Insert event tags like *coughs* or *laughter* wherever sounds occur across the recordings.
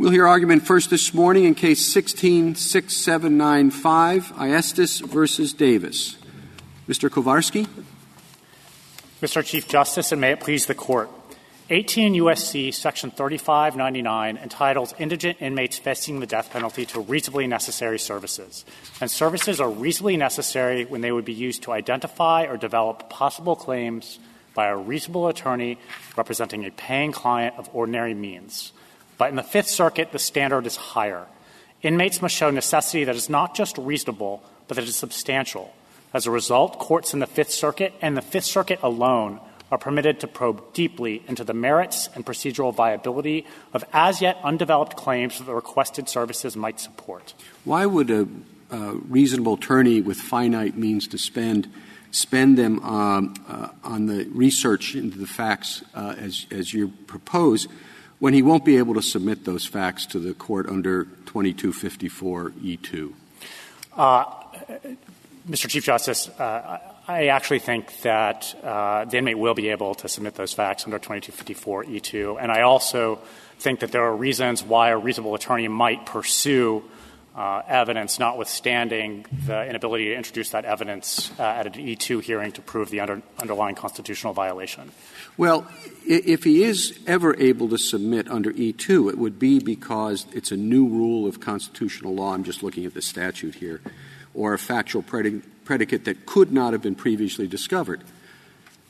We'll hear argument first this morning in Case 16-6795, Ayestas v. Davis. Mr. Kovarsky. Mr. Chief Justice, and may it please the Court, 18 U.S.C. Section 3599 entitles indigent inmates facing the death penalty to reasonably necessary services. And services are reasonably necessary when they would be used to identify or develop possible claims by a reasonable attorney representing a paying client of ordinary means. But in the Fifth Circuit, the standard is higher. Inmates must show necessity that is not just reasonable, but that is substantial. As a result, courts in the Fifth Circuit and the Fifth Circuit alone are permitted to probe deeply into the merits and procedural viability of as yet undeveloped claims that the requested services might support. Why would a uh, reasonable attorney with finite means to spend spend them um, uh, on the research into the facts uh, as, as you propose when he won't be able to submit those facts to the court under 2254E2? Uh, Mr. Chief Justice, uh, I actually think that uh, the inmate will be able to submit those facts under 2254E2. And I also think that there are reasons why a reasonable attorney might pursue evidence, notwithstanding the inability to introduce that evidence uh, at an E2 hearing to prove the under, underlying constitutional violation. Well, if he is ever able to submit under E2, it would be because it's a new rule of constitutional law. I'm just looking at the statute here, or a factual predicate that could not have been previously discovered.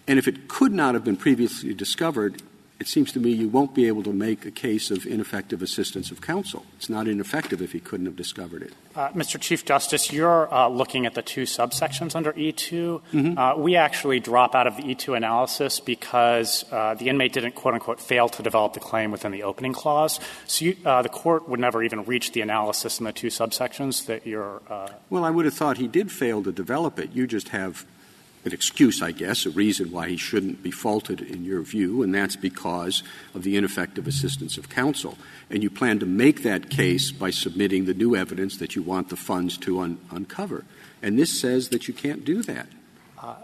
And if it could not have been previously discovered, it seems to me you won't be able to make a case of ineffective assistance of counsel. It's not ineffective if he couldn't have discovered it. Uh, Mr. Chief Justice, you're uh, looking at the two subsections under E2. Mm-hmm. Uh, we actually drop out of the E2 analysis because uh, the inmate didn't, quote unquote, fail to develop the claim within the opening clause. So you, uh, the court would never even reach the analysis in the two subsections that you're. Uh, well, I would have thought he did fail to develop it. You just have an excuse, I guess, a reason why he shouldn't be faulted in your view, and that's because of the ineffective assistance of counsel. And you plan to make that case by submitting the new evidence that you want the funds to un- uncover. And this says that you can't do that. Uh,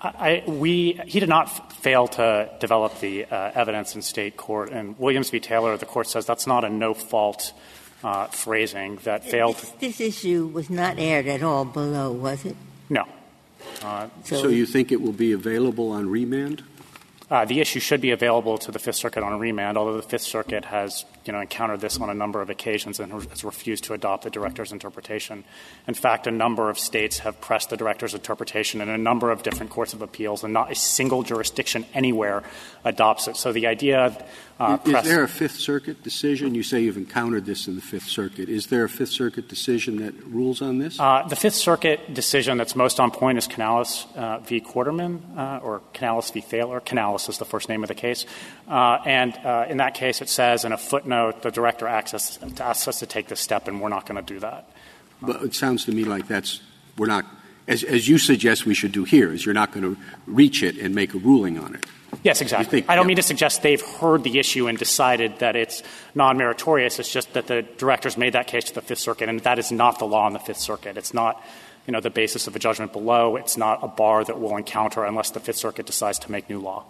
I, we, he did not fail to develop the uh, evidence in state court. And Williams v. Taylor, the court says that's not a no fault uh, phrasing that failed. This, this issue was not aired at all below, was it? No. So you think it will be available on remand? Uh, the issue should be available to the Fifth Circuit on remand, although the Fifth Circuit has you know, encountered this on a number of occasions and has refused to adopt the director's interpretation. In fact, a number of states have pressed the director's interpretation in a number of different courts of appeals, and not a single jurisdiction anywhere adopts it. So the idea uh, is, is there a Fifth Circuit decision? You say you've encountered this in the Fifth Circuit. Is there a Fifth Circuit decision that rules on this? Uh, the Fifth Circuit decision that's most on point is Canales uh, v. Quarterman, uh, or Canales v. Thaler. Canales is the first name of the case. Uh, and uh, in that case, it says in a footnote, the director asks us, us to take this step, and we're not going to do that. But it sounds to me like that's we're not, as, as you suggest we should do here, is you're not going to reach it and make a ruling on it. Yes, exactly. Think, I don't yeah. mean to suggest they've heard the issue and decided that it's non meritorious. It's just that the directors made that case to the Fifth Circuit, and that is not the law in the Fifth Circuit. It's not you know, the basis of a judgment below. It's not a bar that we'll encounter unless the Fifth Circuit decides to make new law.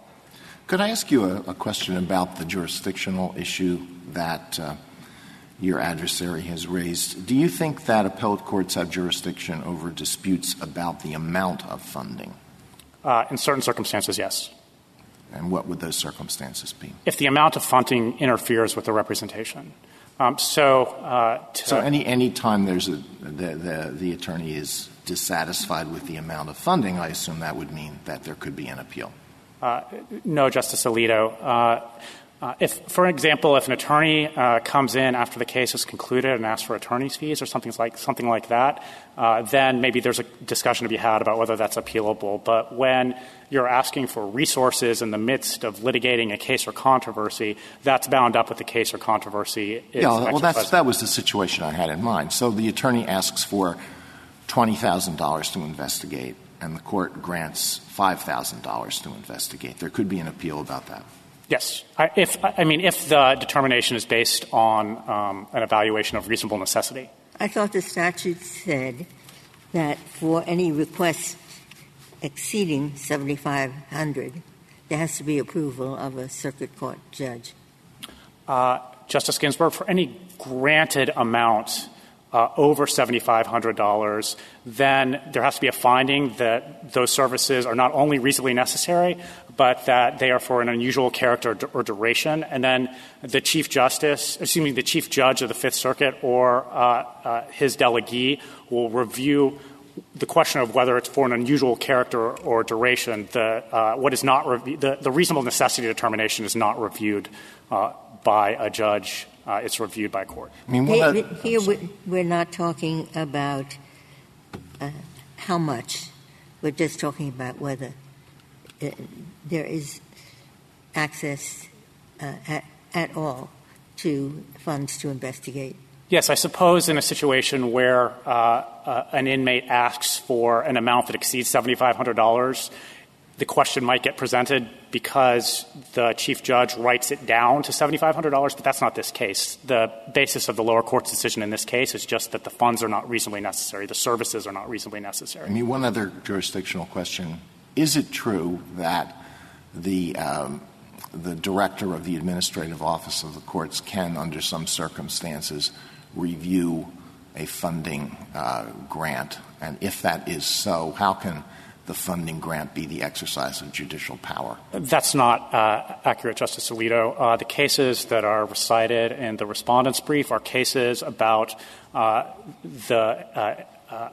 Could I ask you a, a question about the jurisdictional issue that uh, your adversary has raised? Do you think that appellate courts have jurisdiction over disputes about the amount of funding? Uh, in certain circumstances, yes. And what would those circumstances be? If the amount of funding interferes with the representation. Um, so, uh, so any any time there's a the, the, the attorney is dissatisfied with the amount of funding, I assume that would mean that there could be an appeal. Uh, no, Justice Alito. Uh, uh, if, for example, if an attorney uh, comes in after the case is concluded and asks for attorney's fees or something like something like that, uh, then maybe there's a discussion to be had about whether that's appealable. But when you're asking for resources in the midst of litigating a case or controversy, that's bound up with the case or controversy. Yeah, well, that's, that was the situation I had in mind. So the attorney asks for twenty thousand dollars to investigate, and the court grants five thousand dollars to investigate. There could be an appeal about that. Yes. I, if, I mean, if the determination is based on um, an evaluation of reasonable necessity. I thought the statute said that for any request exceeding 7,500, there has to be approval of a circuit court judge. Uh, Justice Ginsburg, for any granted amount over $7,500, then there has to be a finding that those services are not only reasonably necessary, but that they are for an unusual character or duration. And then the Chief Justice, assuming the Chief Judge of the Fifth Circuit or uh, uh, his delegee will review the question of whether it's for an unusual character or duration, the, uh, what is not rev- the, the reasonable necessity determination is not reviewed uh, by a judge. Uh, it's reviewed by court. I mean, here, here we're not talking about uh, how much. We're just talking about whether uh, there is access uh, at, at all to funds to investigate. Yes, I suppose in a situation where uh, uh, an inmate asks for an amount that exceeds $7,500, the question might get presented because the chief judge writes it down to $7,500, but that's not this case. The basis of the lower court's decision in this case is just that the funds are not reasonably necessary, the services are not reasonably necessary. I mean, one other jurisdictional question. Is it true that the um, the director of the administrative office of the courts can, under some circumstances, review a funding uh, grant? And if that is so, how can the funding grant be the exercise of judicial power? That's not uh, accurate, Justice Alito. Uh, the cases that are recited in the respondent's brief are cases about uh, the uh, uh,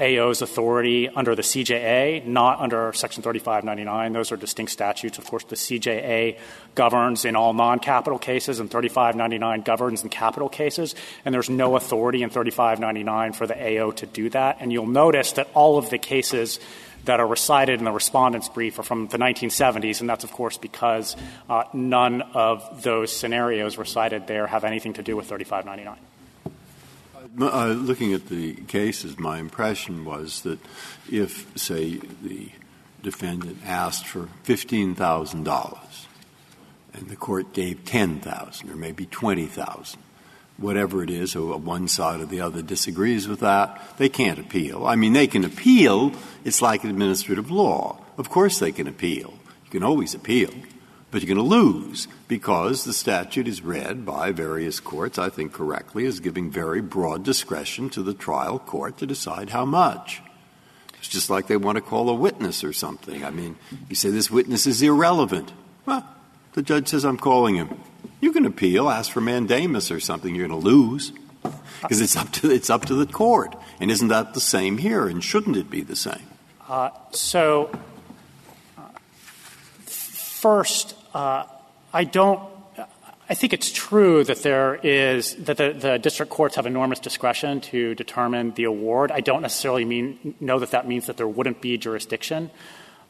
AO's authority under the CJA, not under Section 3599. Those are distinct statutes. Of course, the CJA governs in all non-capital cases, and 3599 governs in capital cases, and there's no authority in 3599 for the AO to do that. And you'll notice that all of the cases that are recited in the respondent's brief are from the 1970s, and that's, of course, because uh, none of those scenarios recited there have anything to do with 3599. Uh, looking at the cases, my impression was that if, say, the defendant asked for $15,000 and the court gave 10,000 or maybe 20,000, whatever it is, or one side or the other disagrees with that, they can't appeal. I mean, they can appeal. It's like administrative law. Of course they can appeal. You can always appeal but you're going to lose because the statute is read by various courts, I think correctly, as giving very broad discretion to the trial court to decide how much. It's just like they want to call a witness or something. I mean, you say this witness is irrelevant. Well, the judge says, I'm calling him. You can appeal, ask for mandamus or something, you're going to lose because it's up to it's up to the court. And isn't that the same here? And shouldn't it be the same? Uh, so, uh, first, uh, I don't I think it's true that there is that the, the, district courts have enormous discretion to determine the award. I don't necessarily mean know that that means that there wouldn't be jurisdiction.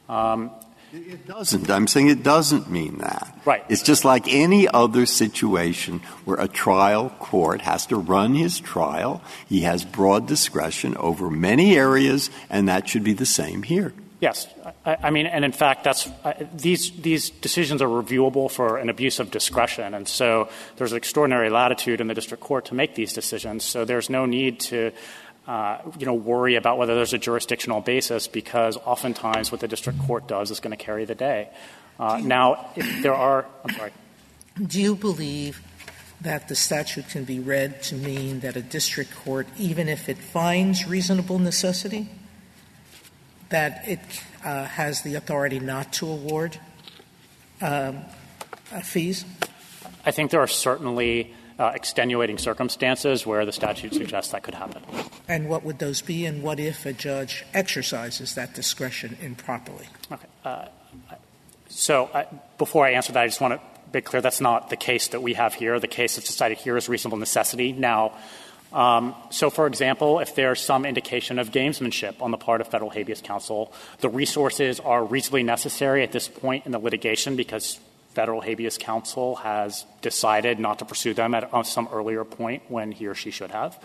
Um, it doesn't. I'm saying it doesn't mean that. Right. It's just like any other situation where a trial court has to run his trial. He has broad discretion over many areas, and that should be the same here. Yes. I, I mean, and in fact, that's, these, these decisions are reviewable for an abuse of discretion. And so there's extraordinary latitude in the district court to make these decisions. So there's no need to, you know, worry about whether there's a jurisdictional basis because oftentimes what the district court does is going to carry the day. Uh, now, if there are, I'm sorry. Do you believe that the statute can be read to mean that a district court, even if it finds reasonable necessity, that it uh, has the authority not to award um, uh, fees? I think there are certainly uh, extenuating circumstances where the statute suggests that could happen. And what would those be, and what if a judge exercises that discretion improperly? Okay. Uh, so uh, before I answer that, I just want to be clear that's not the case that we have here. The case that's decided here is reasonable necessity. Now, um, so, for example, if there's some indication of gamesmanship on the part of federal habeas counsel, the resources are reasonably necessary at this point in the litigation because federal habeas counsel has decided not to pursue them at some earlier point when he or she should have.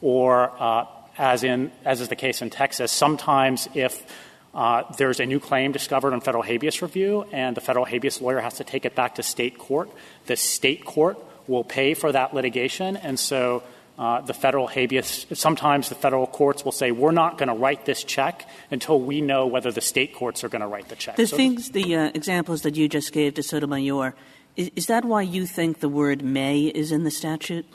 Or, uh, as, in, as is the case in Texas, sometimes if uh, there's a new claim discovered in federal habeas review and the federal habeas lawyer has to take it back to state court, the state court will pay for that litigation. And so the federal habeas, sometimes the federal courts will say, we're not going to write this check until we know whether the state courts are going to write the check. The things, the uh, examples that you just gave to Sotomayor, Is that why you think the word may is in the statute?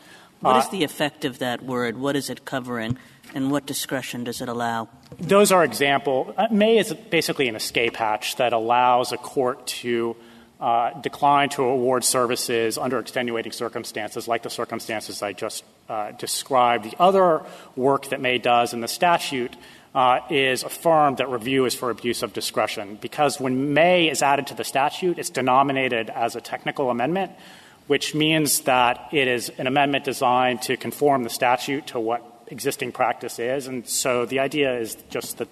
What is Uh, the effect of that word? What is it covering? And what discretion does it allow? Those are example. Uh, may is basically an escape hatch that allows a court to uh, decline to award services under extenuating circumstances, like the circumstances I just uh, described. The other work that May does in the statute uh, is affirmed that review is for abuse of discretion. Because when May is added to the statute, it's denominated as a technical amendment, which means that it is an amendment designed to conform the statute to what existing practice is. And so the idea is just that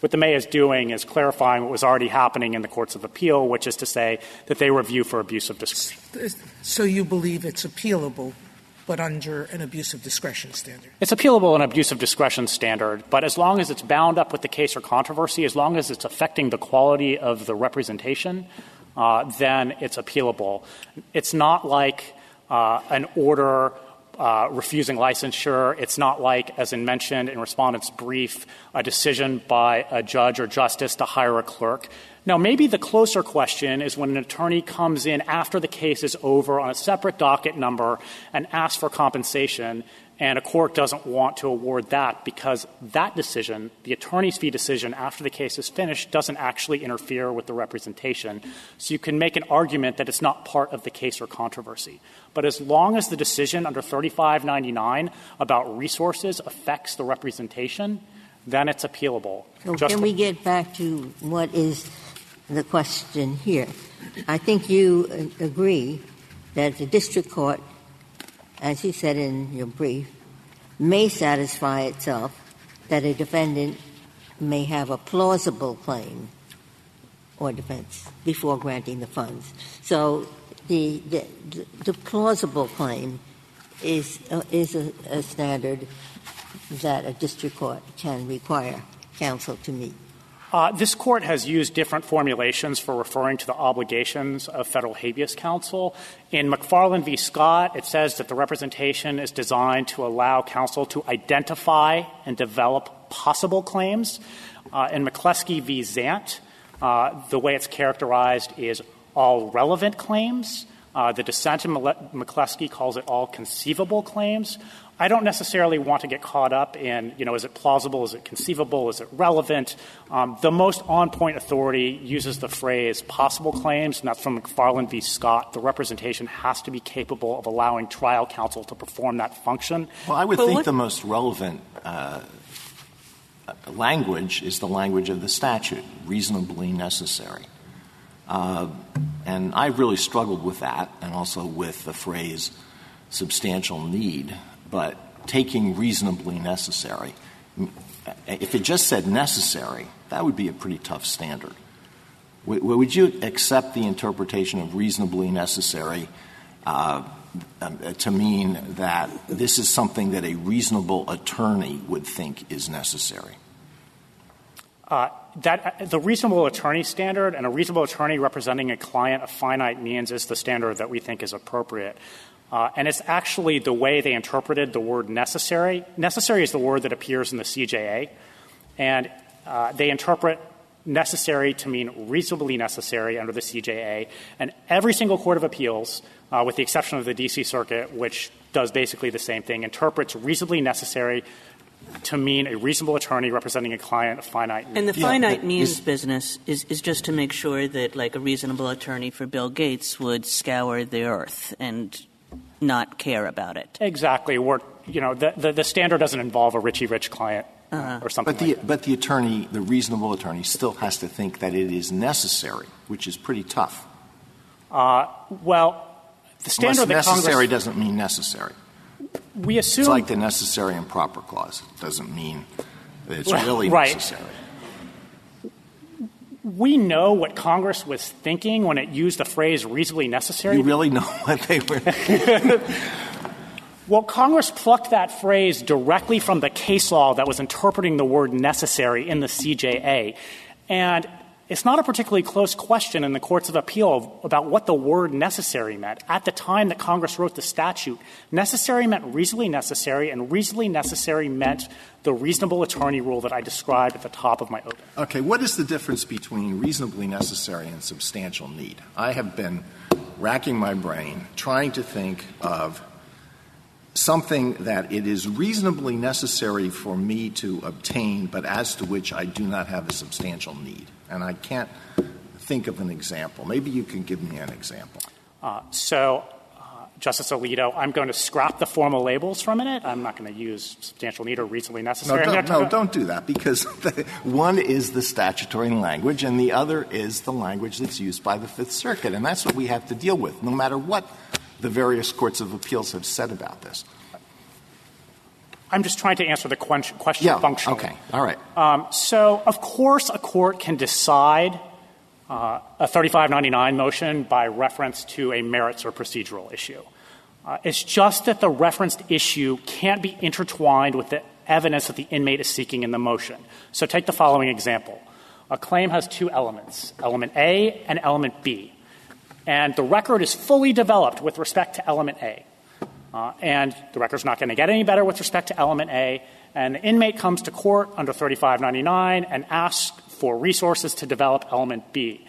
what the May is doing is clarifying what was already happening in the courts of appeal, which is to say that they review for abuse of discretion. So you believe it's appealable, but under an abuse of discretion standard? It's appealable in abuse of discretion standard, but as long as it's bound up with the case or controversy, as long as it's affecting the quality of the representation, uh, then it's appealable. It's not like uh, an order Uh, refusing licensure. It's not like, as in mentioned in respondent's brief, a decision by a judge or justice to hire a clerk. Now, maybe the closer question is when an attorney comes in after the case is over on a separate docket number and asks for compensation, and a court doesn't want to award that because that decision, the attorney's fee decision after the case is finished, doesn't actually interfere with the representation. So you can make an argument that it's not part of the case or controversy. But as long as the decision under 3599 about resources affects the representation, then it's appealable. So Just can we get back to what is the question here? I think you uh, agree that the district court, as you said in your brief, may satisfy itself that a defendant may have a plausible claim or defense before granting the funds. So the, the, the plausible claim is, uh, is a, a standard that a district court can require counsel to meet. Uh, this court has used different formulations for referring to the obligations of federal habeas counsel. In McFarland v. Scott, it says that the representation is designed to allow counsel to identify and develop possible claims. Uh, in McCleskey v. Zant, uh, the way it's characterized is all relevant claims. The dissent in McCleskey calls it all conceivable claims. I don't necessarily want to get caught up in, you know, is it plausible, is it conceivable, is it relevant? Um, the most on point authority uses the phrase possible claims, and that's from McFarland v. Scott. The representation has to be capable of allowing trial counsel to perform that function. Well, I would But think what- the most relevant uh, language is the language of the statute, reasonably necessary. Uh, and I've really struggled with that and also with the phrase substantial need, but taking reasonably necessary. If it just said necessary, that would be a pretty tough standard. Would you accept the interpretation of reasonably necessary uh, um, to mean that this is something that a reasonable attorney would think is necessary? Uh, that the reasonable attorney standard and a reasonable attorney representing a client of finite means is the standard that we think is appropriate. Uh, and it's actually the way they interpreted the word necessary. Necessary is the word that appears in the CJA, and uh, they interpret necessary to mean reasonably necessary under the CJA. And every single court of appeals, uh, with the exception of the D.C. Circuit, which does basically the same thing, interprets reasonably necessary to mean a reasonable attorney representing a client of finite means. And the Yeah, finite means is- business is, is just to make sure that, like, a reasonable attorney for Bill Gates would scour the earth and not care about it. Exactly. We're, you know, the, the, the standard doesn't involve a Richie Rich client uh-huh. or something But the, like that. but the attorney, the reasonable attorney, still has to think that it is necessary, which is pretty tough. Uh, well, the standard Unless that necessary Congress, doesn't mean necessary. we assume It's like the necessary and proper clause. It doesn't mean that it's Right, really right. We know what Congress was thinking when it used the phrase reasonably necessary. You really know *laughs* what they were. *laughs* Well, Congress plucked that phrase directly from the case law that was interpreting the word necessary in the CJA. And it's not a particularly close question in the courts of appeal about what the word necessary meant. At the time that Congress wrote the statute, necessary meant reasonably necessary, and reasonably necessary meant the reasonable attorney rule that I described at the top of my opening. Okay, what is the difference between reasonably necessary and substantial need? I have been racking my brain, trying to think of something that it is reasonably necessary for me to obtain, but as to which I do not have a substantial need. And I can't think of an example. Maybe you can give me an example. Uh, so, uh, Justice Alito, I'm going to scrap the formal labels for a minute. I'm not going to use substantial need or reasonably necessary. No, don't, no, don't do that because the, one is the statutory language and the other is the language that's used by the Fifth Circuit. And that's what we have to deal with, no matter what the various courts of appeals have said about this. I'm just trying to answer the question yeah, functionally. Okay, all right. Um, so, of course, a court can decide uh, a 3599 motion by reference to a merits or procedural issue. Uh, it's just that the referenced issue can't be intertwined with the evidence that the inmate is seeking in the motion. So, take the following example. A claim has two elements, element A and element B. And the record is fully developed with respect to element A. Uh, and the record's not going to get any better with respect to element A. And the inmate comes to court under 3599 and asks for resources to develop element B.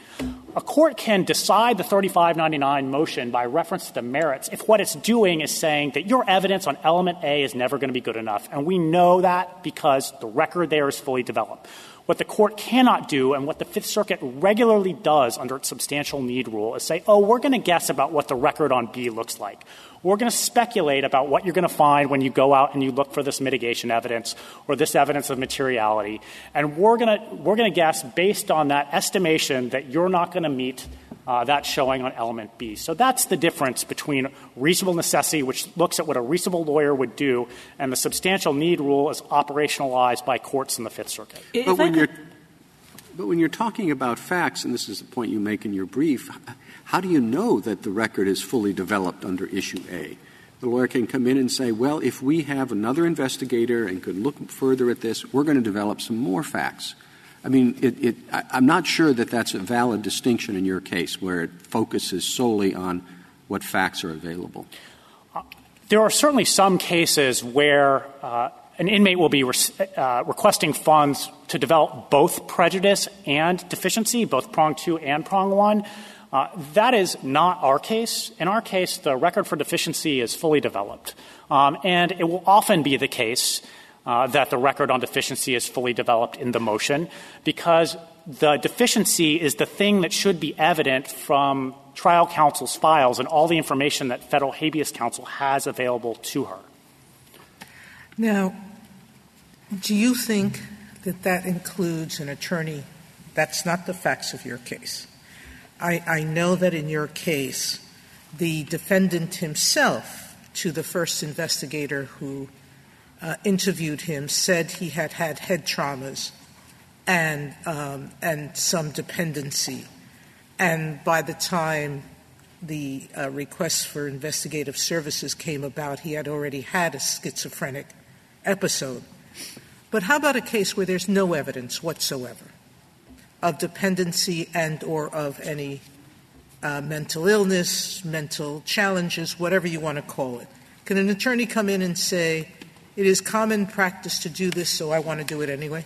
A court can decide the 3599 motion by reference to the merits if what it's doing is saying that your evidence on element A is never going to be good enough. And we know that because the record there is fully developed. What the court cannot do and what the Fifth Circuit regularly does under its substantial need rule is say, oh, we're going to guess about what the record on B looks like. We're going to speculate about what you're going to find when you go out and you look for this mitigation evidence or this evidence of materiality. And we're going to, we're going to guess based on that estimation that you're not going to meet uh, that showing on element B. So that's the difference between reasonable necessity, which looks at what a reasonable lawyer would do, and the substantial need rule is operationalized by courts in the Fifth Circuit. But when, you're, but when you're talking about facts, and this is the point you make in your brief, how do you know that the record is fully developed under issue A? The lawyer can come in and say, well, if we have another investigator and could look further at this, we're going to develop some more facts. I mean, it, it, I, I'm not sure that that's a valid distinction in your case where it focuses solely on what facts are available. Uh, there are certainly some cases where uh, an inmate will be uh, requesting funds to develop both prejudice and deficiency, both prong two and prong one. Uh, that is not our case. In our case, the record for deficiency is fully developed. Um, and it will often be the case uh, that the record on deficiency is fully developed in the motion because the deficiency is the thing that should be evident from trial counsel's files and all the information that federal habeas counsel has available to her. Now, do you think that that includes an attorney? That's not the facts of your case. I, I know that in your case, the defendant himself to the first investigator who uh, interviewed him said he had had head traumas and um, and some dependency, and by the time the uh, request for investigative services came about, he had already had a schizophrenic episode. But how about a case where there's no evidence whatsoever of dependency and or of any uh, mental illness, mental challenges, whatever you want to call it? Can an attorney come in and say, it is common practice to do this, so I want to do it anyway,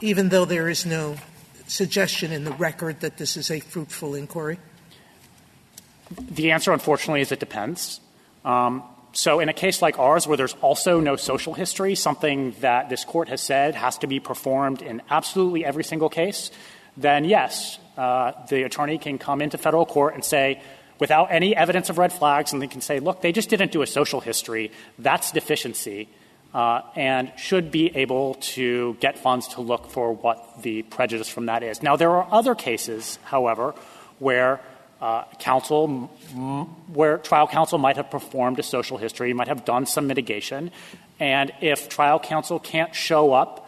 even though there is no suggestion in the record that this is a fruitful inquiry? The answer, unfortunately, is it depends. Um, so, in a case like ours, where there's also no social history, something that this court has said has to be performed in absolutely every single case, then yes, uh, the attorney can come into federal court and say, without any evidence of red flags, and they can say, look, they just didn't do a social history. That's deficiency. Uh, and should be able to get funds to look for what the prejudice from that is. Now, there are other cases, however, where Uh, counsel, where trial counsel might have performed a social history, might have done some mitigation, and if trial counsel can't show up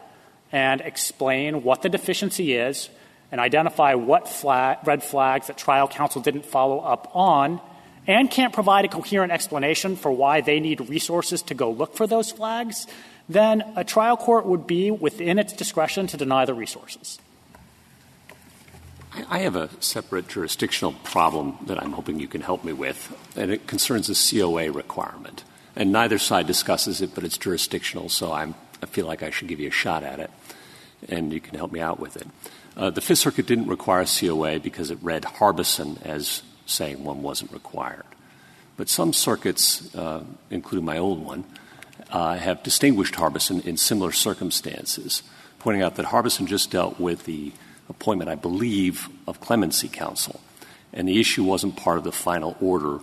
and explain what the deficiency is, and identify what flag, red flags that trial counsel didn't follow up on and can't provide a coherent explanation for why they need resources to go look for those flags, then a trial court would be within its discretion to deny the resources. I have a separate jurisdictional problem that I'm hoping you can help me with, and it concerns the COA requirement. And neither side discusses it, but it's jurisdictional, so I'm, I feel like I should give you a shot at it, and you can help me out with it. Uh, the Fifth Circuit didn't require COA because it read Harbison as saying one wasn't required. But some circuits, uh, including my old one, uh, have distinguished Harbison in similar circumstances, pointing out that Harbison just dealt with the appointment, I believe, of clemency counsel, and the issue wasn't part of the final order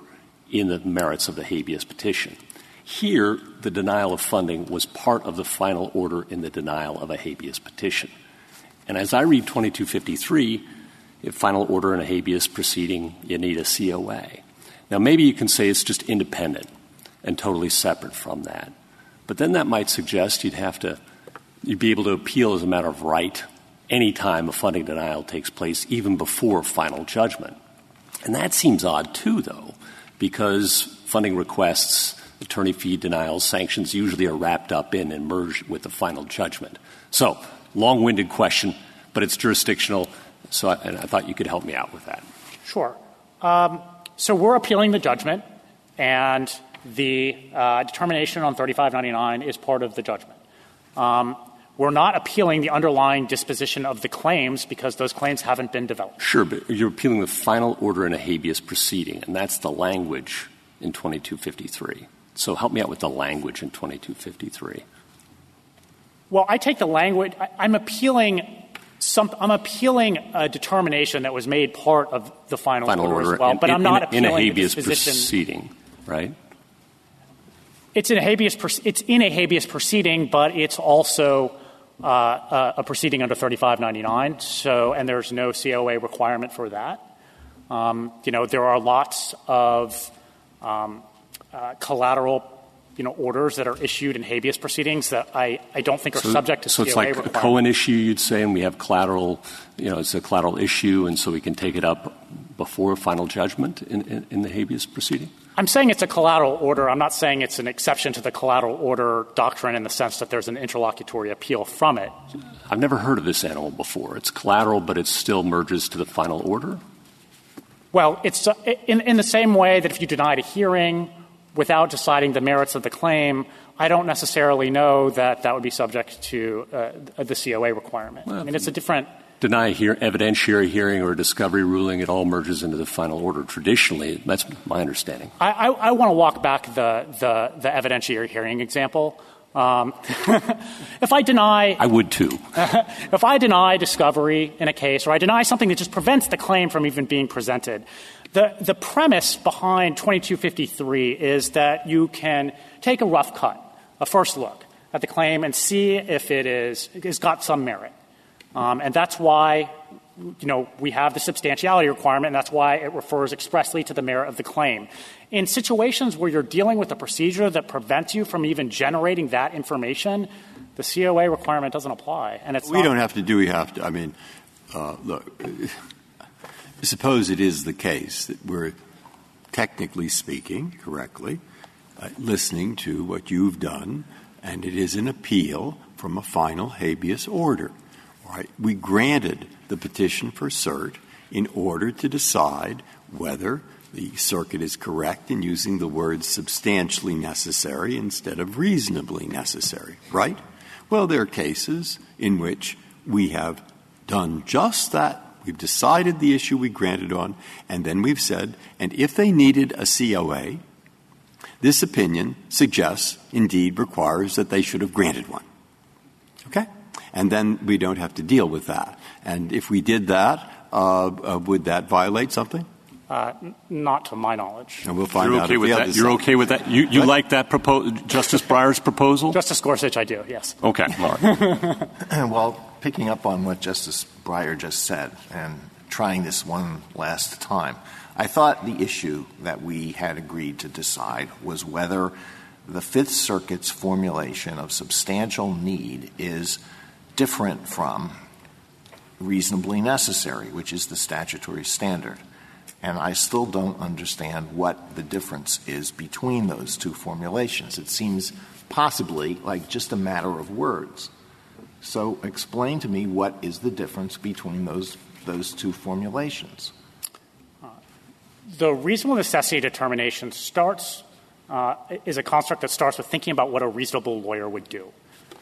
in the merits of the habeas petition. Here, the denial of funding was part of the final order in the denial of a habeas petition. And as I read 2253, a final order in a habeas proceeding, you need a COA. Now, maybe you can say it's just independent and totally separate from that. But then that might suggest you'd have to you'd be able to appeal as a matter of right any time a funding denial takes place, even before final judgment. And that seems odd, too, though, because funding requests, attorney fee denials, sanctions usually are wrapped up in and merged with the final judgment. So, long winded question, but it's jurisdictional, so I, thought you could help me out with that. Sure. Um, so, we're appealing the judgment, and the uh, determination on 3599 is part of the judgment. We're not appealing the underlying disposition of the claims because those claims haven't been developed. Sure, but you're appealing the final order in a habeas proceeding, and that's the language in 2253. So help me out with the language in 2253. Well, I take the language. I, I'm appealing. Some, I'm appealing a determination that was made part of the final, final order, order, as well, in, but I'm not in, appealing in a habeas the proceeding, right? It's in a habeas. It's in a habeas proceeding, but it's also a proceeding under 3599. So, and there's no COA requirement for that. Um, you know, there are lots of um, uh, collateral, you know, orders that are issued in habeas proceedings that I, I don't think are so, subject to so COA it's like a Cohen issue, you'd say, and we have collateral, you know, it's a collateral issue, and so we can take it up before final judgment in, in, in the habeas proceeding? I'm saying it's a collateral order. I'm not saying it's an exception to the collateral order doctrine in the sense that there's an interlocutory appeal from it. I've never heard of this animal before. It's collateral, but it still merges to the final order? Well, it's uh, in, in the same way that if you denied a hearing without deciding the merits of the claim, I don't necessarily know that that would be subject to uh, the COA requirement. Well, I mean, it's a different deny a hear, evidentiary hearing or a discovery ruling, it all merges into the final order. Traditionally, that's my understanding. I, I, I want to walk back the, the, the evidentiary hearing example. Um, *laughs* if I deny, I would too. *laughs* if I deny discovery in a case, or I deny something that just prevents the claim from even being presented, the the premise behind 2253 is that you can take a rough cut, a first look at the claim, and see if it is has got some merit. Um, and that's why you know, we have the substantiality requirement, and that's why it refers expressly to the merit of the claim. In situations where you're dealing with a procedure that prevents you from even generating that information, the COA requirement doesn't apply. And it's we don't have to do. We have to. I mean, uh, look. *laughs* Suppose it is the case that we're technically speaking correctly, uh, listening to what you've done, and it is an appeal from a final habeas order. Right? We granted the petition for cert in order to decide whether the circuit is correct in using the word substantially necessary instead of reasonably necessary, right? Well, there are cases in which we have done just that. We've decided the issue we granted on, and then we've said, and if they needed a COA, this opinion suggests, indeed requires, that they should have granted one. Okay? and then we don't have to deal with that. And if we did that, uh, uh, would that violate something? Uh, not to my knowledge. And we'll find You're out. okay with that. You're okay with that. You, you like that propo- Justice Breyer's proposal? Justice Gorsuch, I do. Yes. Okay. All right. *laughs* well, picking up on what Justice Breyer just said and trying this one last time, I thought the issue that we had agreed to decide was whether the Fifth Circuit's formulation of substantial need is different from reasonably necessary, which is the statutory standard. And I still don't understand what the difference is between those two formulations. It seems possibly like just a matter of words. So explain to me what is the difference between those, those two formulations. The reasonable necessity determination starts uh, is a construct that starts with thinking about what a reasonable lawyer would do.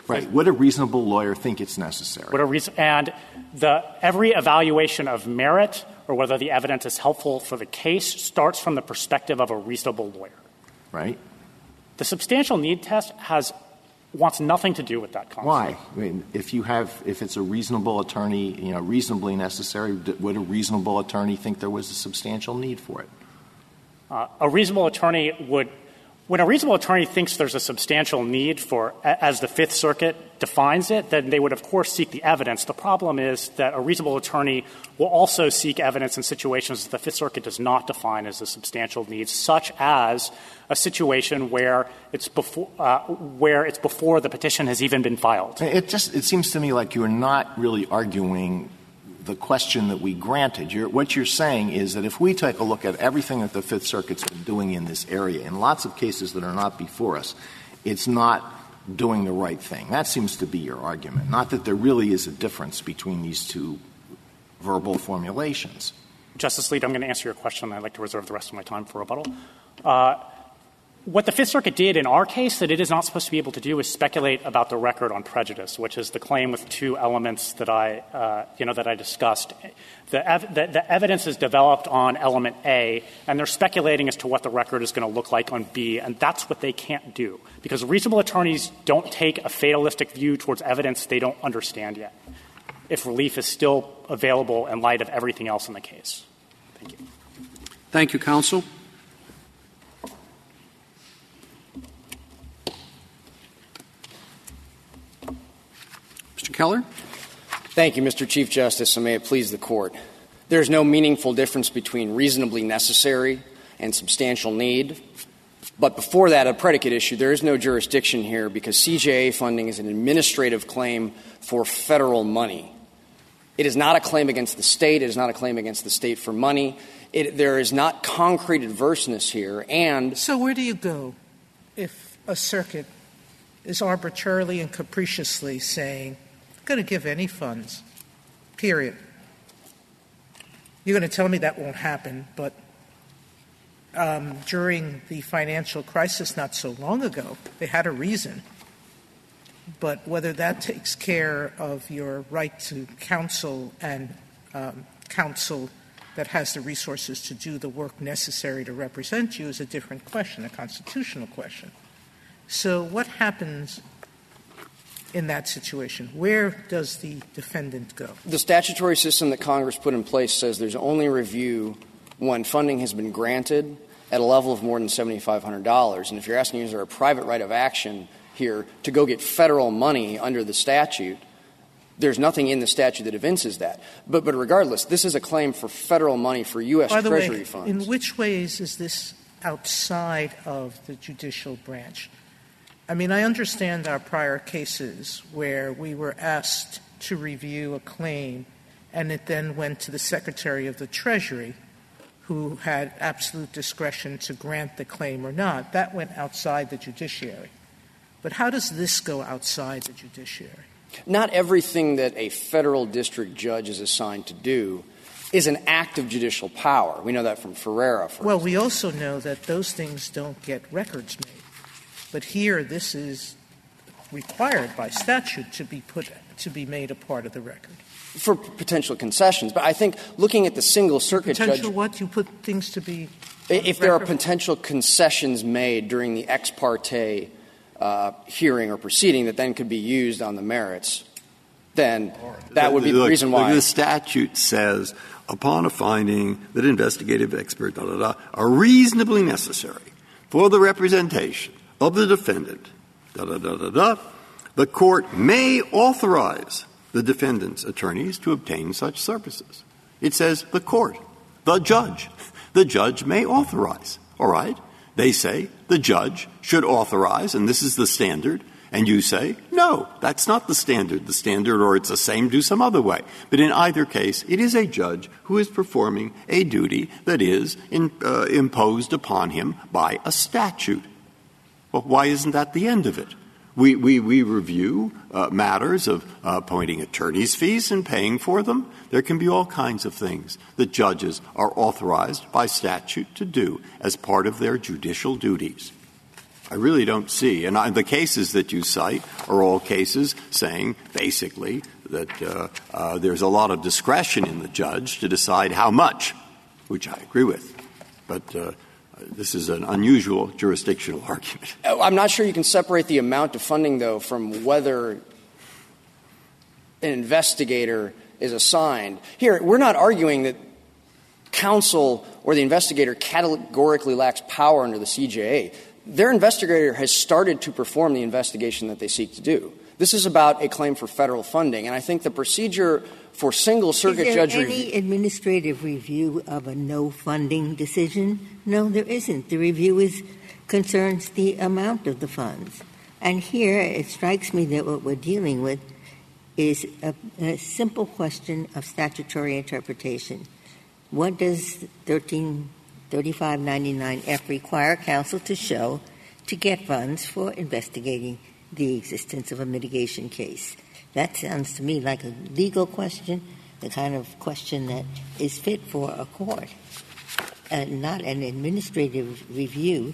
Right. Would a reasonable lawyer think it's necessary? What a reason, and the, every evaluation of merit or whether the evidence is helpful for the case starts from the perspective of a reasonable lawyer. Right. The substantial need test has wants nothing to do with that concept. Why? I mean, if you have, if it's a reasonable attorney, you know, reasonably necessary, would a reasonable attorney think there was a substantial need for it? Uh, a reasonable attorney would when a reasonable attorney thinks there's a substantial need for, as the Fifth Circuit defines it, then they would, of course, seek the evidence. The problem is that a reasonable attorney will also seek evidence in situations that the Fifth Circuit does not define as a substantial need, such as a situation where it's before, uh, where it's before the petition has even been filed. It just it seems to me like you're not really arguing the question that we granted. What you're saying is that if we take a look at everything that the Fifth Circuit's been doing in this area, in lots of cases that are not before us, it's not doing the right thing. That seems to be your argument. Not that there really is a difference between these two verbal formulations. Justice Alito, I'm going to answer your question. I'd like to reserve the rest of my time for rebuttal. Uh, what the Fifth Circuit did in our case that it is not supposed to be able to do is speculate about the record on prejudice, which is the claim with two elements that I, uh, you know, that I discussed. The, ev- the, the, evidence is developed on element A, and they're speculating as to what the record is going to look like on B, and that's what they can't do because reasonable attorneys don't take a fatalistic view towards evidence they don't understand yet. If relief is still available in light of everything else in the case. Thank you. Thank you, counsel. Mr. Keller? Thank you, Mr. Chief Justice, and may it please the Court. There is no meaningful difference between reasonably necessary and substantial need. But before that, a predicate issue, there is no jurisdiction here because CJA funding is an administrative claim for federal money. It is not a claim against the state. It is not a claim against the state for money. It, there is not concrete adverseness here. And so, where do you go if a circuit is arbitrarily and capriciously saying going to give any funds, period. You're going to tell me that won't happen, but um, during the financial crisis not so long ago, they had a reason. But whether that takes care of your right to counsel and um, counsel that has the resources to do the work necessary to represent you is a different question, a constitutional question. So, what happens in that situation? Where does the defendant go? The statutory system that Congress put in place says there's only review when funding has been granted at a level of more than $7,500. And if you're asking, is there a private right of action here to go get federal money under the statute, there's nothing in the statute that evinces that. But, but regardless, this is a claim for federal money for U.S. By the Treasury way, funds. In which ways is this outside of the judicial branch? I mean, I understand our prior cases where we were asked to review a claim and it then went to the Secretary of the Treasury who had absolute discretion to grant the claim or not. That went outside the judiciary. But how does this go outside the judiciary? Not everything that a federal district judge is assigned to do is an act of judicial power. We know that from Ferreira. well, we also know that those things don't get records made. But here, this is required by statute to be put to be made a part of the record for potential concessions. But I think looking at the single circuit potential judge, what you put things to be. If there are potential concessions made during the ex parte uh, hearing or proceeding that then could be used on the merits, then that would be the, the reason why. The statute says, upon a finding that investigative experts da, da, da, are reasonably necessary for the representation of the defendant, da da da da da, the court may authorize the defendant's attorneys to obtain such services. It says the court, the judge. The judge may authorize. All right? They say the judge should authorize, and this is the standard. And you say, no, that's not the standard. The standard, or it's the same, do some other way. But in either case, it is a judge who is performing a duty that is in, uh, imposed upon him by a statute. Well, why isn't that the end of it? We, we, we review uh, matters of uh, appointing attorney's fees and paying for them. There can be all kinds of things that judges are authorized by statute to do as part of their judicial duties. I really don't see. And I, the cases that you cite are all cases saying basically that uh, uh, there's a lot of discretion in the judge to decide how much, which I agree with. But uh, this is an unusual jurisdictional argument. Oh, I'm not sure you can separate the amount of funding, though, from whether an investigator is assigned. Here, we're not arguing that counsel or the investigator categorically lacks power under the CJA. Their investigator has started to perform the investigation that they seek to do. This is about a claim for federal funding, and I think the procedure for single circuit is there any administrative review of a no funding decision? No, there isn't. The review is concerns the amount of the funds. And here it strikes me that what we're dealing with is a, a simple question of statutory interpretation. What does 133599F require counsel to show to get funds for investigating the existence of a mitigation case? That sounds to me like a legal question, the kind of question that is fit for a court, and not an administrative review.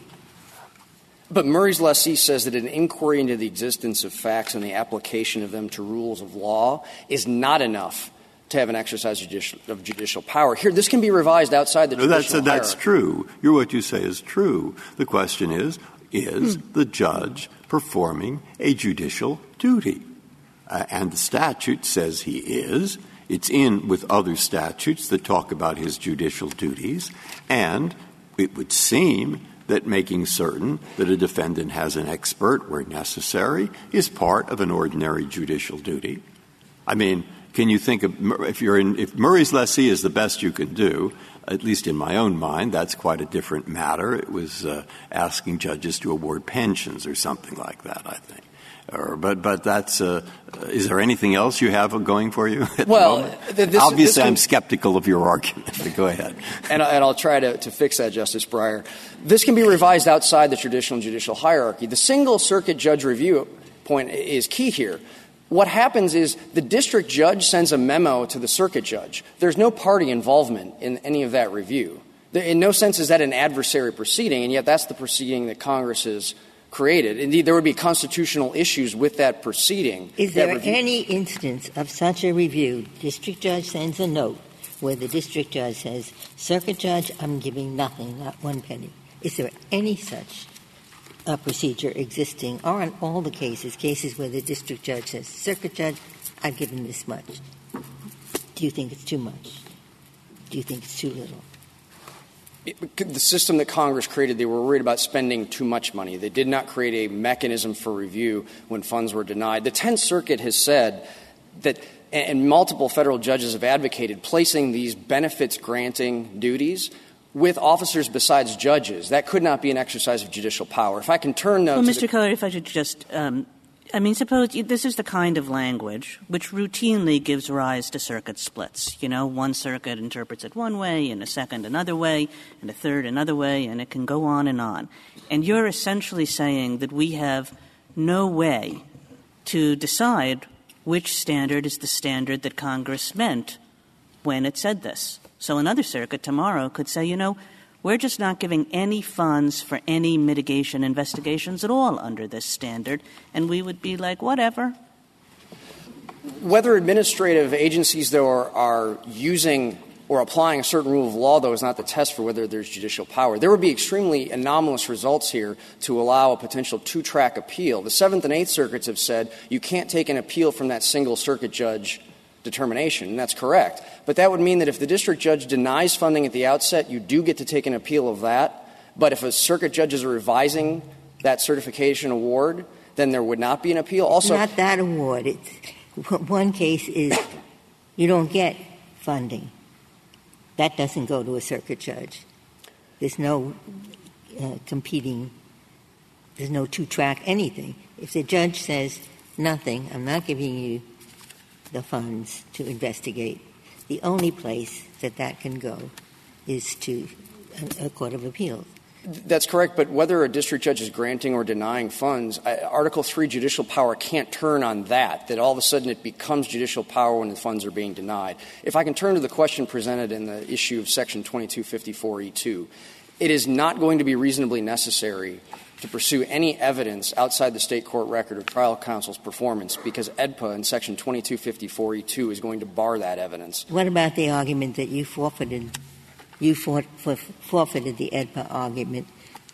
But Murray's lessee says that an inquiry into the existence of facts and the application of them to rules of law is not enough to have an exercise judicial, of judicial power. Here, this can be revised outside the no, that's, traditional that's true. You're, what you say is true. The question is, is Hmm. the judge performing a judicial duty? Uh, and the statute says he is. It's in with other statutes that talk about his judicial duties. And it would seem that making certain that a defendant has an expert where necessary is part of an ordinary judicial duty. I mean, can you think of if you're in if Murray's lessee is the best you can do? At least in my own mind, that's quite a different matter. It was uh, asking judges to award pensions or something like that. I think. But but that's uh, is there anything else you have going for you? at the Well, moment? th- this- obviously I'm skeptical of your argument. But go ahead. and, I'll try to, to fix that, Justice Breyer. This can be revised outside the traditional judicial hierarchy. The single circuit judge review point is key here. What happens is the district judge sends a memo to the circuit judge. There's no party involvement in any of that review. In no sense is that an adversary proceeding, and yet that's the proceeding that Congress has created. Indeed, there would be constitutional issues with that proceeding. Is there review- any instance of such a review? District judge sends a note where the district judge says, Circuit judge, I'm giving nothing, not one penny. Is there any such uh, procedure existing, or in all the cases, cases where the district judge says, Circuit judge, I've given this much? Do you think it's too much? Do you think it's too little? The system that Congress created, they were worried about spending too much money. They did not create a mechanism for review when funds were denied. The Tenth Circuit has said that, and multiple federal judges have advocated placing these benefits granting duties with officers besides judges. That could not be an exercise of judicial power. If I can turn now Well, Mr. Keller, if I should just, um, I mean, suppose this is the kind of language which routinely gives rise to circuit splits. You know, one circuit interprets it one way, and a second another way, and a third another way, and it can go on and on. And you're essentially saying that we have no way to decide which standard is the standard that Congress meant when it said this. So another circuit tomorrow could say, you know, we're just not giving any funds for any mitigation investigations at all under this standard, and we would be like, whatever. Whether administrative agencies, though, are, are using or applying a certain rule of law, though, is not the test for whether there's judicial power. There would be extremely anomalous results here to allow a potential two track appeal. The Seventh and Eighth Circuits have said you can't take an appeal from that single circuit judge determination, that's correct. But that would mean that if the district judge denies funding at the outset, you do get to take an appeal of that. But if a circuit judge is revising that certification award, then there would not be an appeal. Also, not that award. It's, one case is you don't get funding. That doesn't go to a circuit judge. There's no uh, competing, there's no two track anything. If the judge says, nothing, I'm not giving you the funds to investigate, the only place that that can go is to a, a court of appeals. That's correct, but whether a district judge is granting or denying funds, Article 3 judicial power can't turn on that, that all of a sudden it becomes judicial power when the funds are being denied. If I can turn to the question presented in the issue of Section 2254E2, it is not going to be reasonably necessary to pursue any evidence outside the state court record of trial counsel's performance because AEDPA in Section 2254E2 is going to bar that evidence. What about the argument that you forfeited? You forfeited the AEDPA argument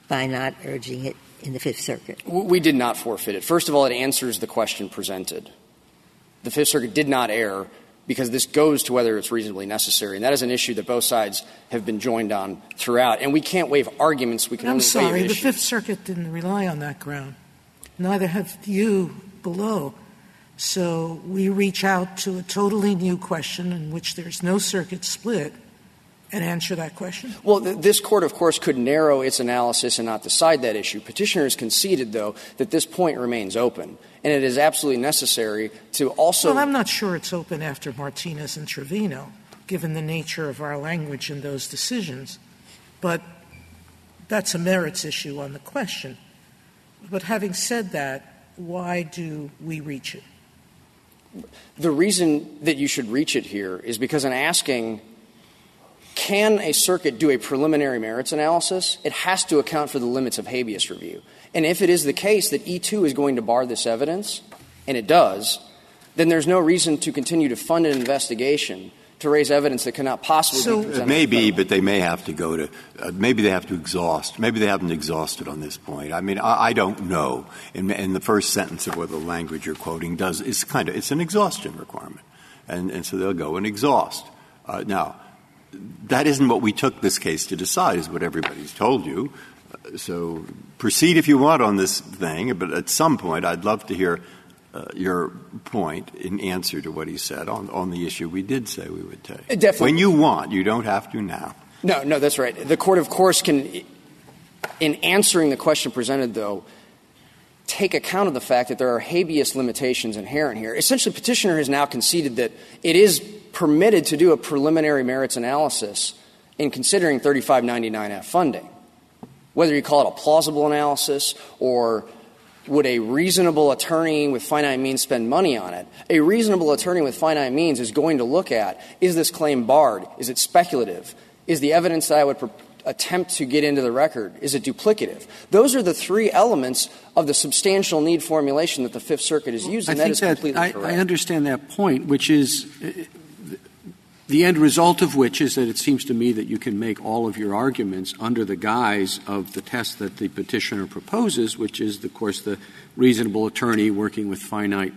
by not urging it in the Fifth Circuit. We did not forfeit it. First of all, it answers the question presented. The Fifth Circuit did not err because this goes to whether it's reasonably necessary. And that is an issue that both sides have been joined on throughout. And we can't waive arguments. We can I'm only sorry, waive the. Fifth Circuit didn't rely on that ground. Neither have you below. So we reach out to a totally new question in which there's no circuit split and answer that question. Well, th- this court, of course, could narrow its analysis and not decide that issue. Petitioners conceded, though, that this point remains open, and it is absolutely necessary to also. Well, I'm not sure it's open after Martinez and Trevino, given the nature of our language in those decisions. But that's a merits issue on the question. But having said that, why do we reach it? The reason that you should reach it here is because in asking, can a circuit do a preliminary merits analysis, it has to account for the limits of habeas review. And if it is the case that E2 is going to bar this evidence, and it does, then there's no reason to continue to fund an investigation to raise evidence that cannot possibly So- be presented. It may be, but they may have to go to, uh, maybe they have to exhaust. Maybe they haven't exhausted on this point. I mean, I, I don't know. In, in the first sentence of what the language you're quoting does, it's kind of, it's an exhaustion requirement. And, and so they'll go and exhaust. Uh, now, that isn't what we took this case to decide, is what everybody's told you. Uh, So proceed if you want on this thing, but at some point, I'd love to hear uh, your point in answer to what he said on, on the issue we did say we would take. Definitely. When you want, you don't have to now. No, no, that's right. The court, of course, can, in answering the question presented, though, take account of the fact that there are habeas limitations inherent here. Essentially, petitioner has now conceded that it is permitted to do a preliminary merits analysis in considering 3599F funding. Whether you call it a plausible analysis or would a reasonable attorney with finite means spend money on it? A reasonable attorney with finite means is going to look at is this claim barred? Is it speculative? Is the evidence that I would attempt to get into the record is it duplicative? Those are the three elements of the substantial need formulation that the Fifth Circuit has used, I and that is completely I, correct. I understand that point, which is the end result of which is that it seems to me that you can make all of your arguments under the guise of the test that the petitioner proposes, which is, of course, the reasonable attorney working with finite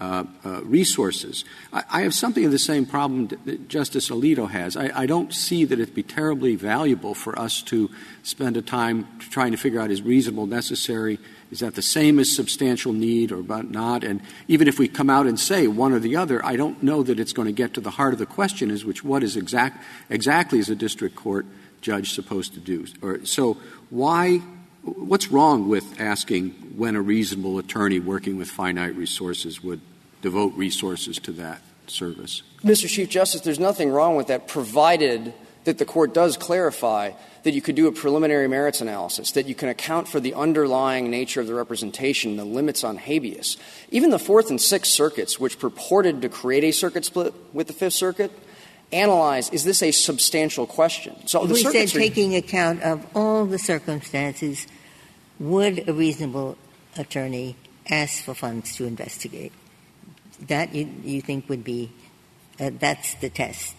Uh, uh, resources. I, have something of the same problem that, Justice Alito has. I, don't see that it'd be terribly valuable for us to spend a time trying to figure out is reasonable necessary. Is that the same as substantial need or not? And even if we come out and say one or the other, I don't know that it's going to get to the heart of the question is which what is exact, exactly is a district court judge supposed to do? Or, so why, what's wrong with asking when a reasonable attorney working with finite resources would devote resources to that service? Mr. Chief Justice, there's nothing wrong with that, provided that the court does clarify that you could do a preliminary merits analysis, that you can account for the underlying nature of the representation, the limits on habeas. Even the Fourth and Sixth Circuits, which purported to create a circuit split with the Fifth Circuit, analyze is this a substantial question? So the we said taking account of all the circumstances, would a reasonable attorney ask for funds to investigate? That you, you think would be, uh, that's the test.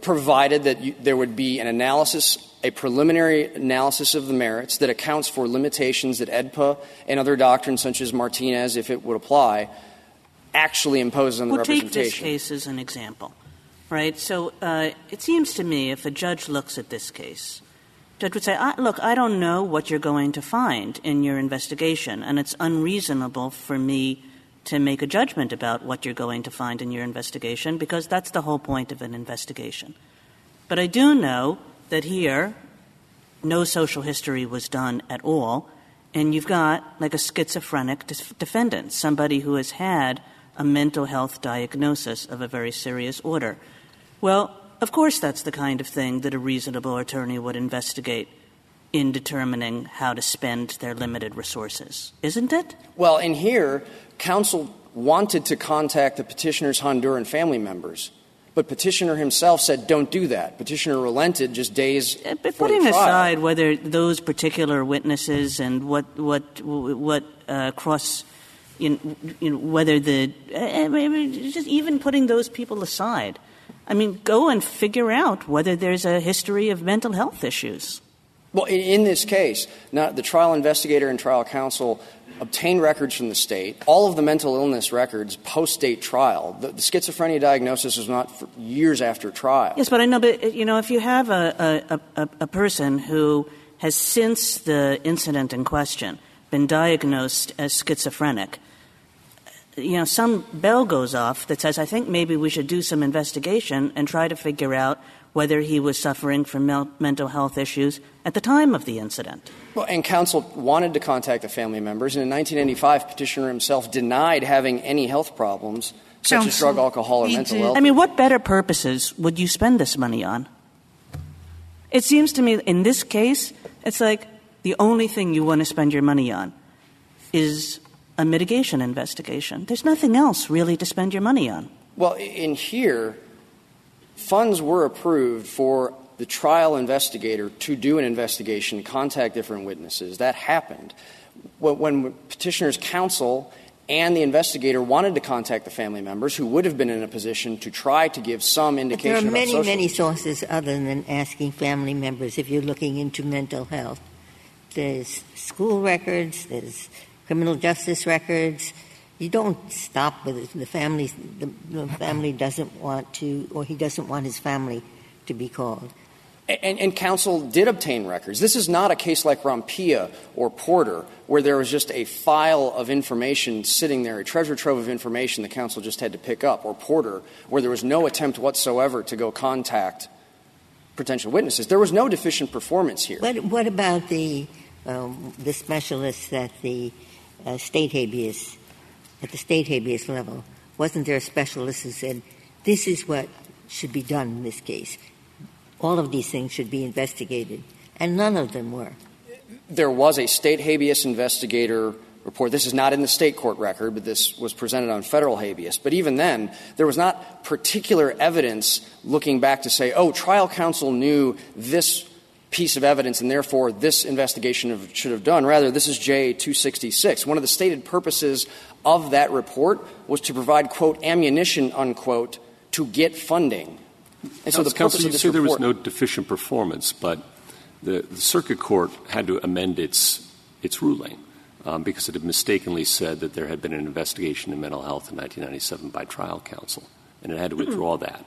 provided that you, there would be an analysis, a preliminary analysis of the merits that accounts for limitations that AEDPA and other doctrines such as Martinez, if it would apply, actually imposes on the Well, take representation. this case as an example, right? So uh, it seems to me if a judge looks at this case, judge would say, I, "Look, I don't know what you're going to find in your investigation, and it's unreasonable for me to make a judgment about what you're going to find in your investigation because that's the whole point of an investigation." But I do know that here, no social history was done at all, and you've got like a schizophrenic def- defendant, somebody who has had a mental health diagnosis of a very serious order. Well, of course, that's the kind of thing that a reasonable attorney would investigate in determining how to spend their limited resources, isn't it? Well, in here, counsel wanted to contact the petitioner's Honduran family members But Petitioner himself said, don't do that. Petitioner relented just days Uh, But before the putting trial. aside whether those particular witnesses and what what what uh, cross, you know, whether the I mean, just even putting those people aside, I mean, go and figure out whether there's a history of mental health issues. Well, in, this case, the trial investigator and trial counsel obtained records from the state. All of the mental illness records post-date trial. The, schizophrenia diagnosis was not for years after trial. Yes, but I know, but uh, you know, if you have a person who has since the incident in question been diagnosed as schizophrenic, uh, you know, some bell goes off that says, I think maybe we should do some investigation and try to figure out whether he was suffering from mental health issues at the time of the incident. Well, and counsel wanted to contact the family members, and in 1995, Petitioner himself denied having any health problems, such as drug, alcohol, or mental did- health. I mean, what better purposes would you spend this money on? It seems to me in this case, it's like the only thing you want to spend your money on is a mitigation investigation. There's nothing else really to spend your money on. Well, in here, funds were approved for the trial investigator to do an investigation, contact different witnesses. That happened. When- petitioner's counsel and the investigator wanted to contact the family members who would have been in a position to try to give some indication. But there are many, many sources other than asking family members if you're looking into mental health. There's school records, there's criminal justice records. You don't stop with it. The family, the, the family doesn't want to, or he doesn't want his family to be called. And, and counsel did obtain records. This is not a case like Rompilla or Porter, where there was just a file of information sitting there, a treasure trove of information the counsel just had to pick up, or Porter, where there was no attempt whatsoever to go contact potential witnesses. There was no deficient performance here. What, what about the, um, the specialists that the uh, state habeas, at the state habeas level? Wasn't there a specialist who said, this is what should be done in this case? All of these things should be investigated, and none of them were. There was a state habeas investigator report. This is not in the state court record, but this was presented on federal habeas. But even then, there was not particular evidence looking back to say, oh, trial counsel knew this piece of evidence and therefore this investigation should have done. Rather, this is J266. One of the stated purposes of that report was to provide, quote, ammunition, unquote, to get funding. And so the Counsel, purpose you of this say there was no deficient performance, but the, the circuit court had to amend its its ruling um, because it had mistakenly said that there had been an investigation in mental health in 1997 by trial counsel, and it had to withdraw that.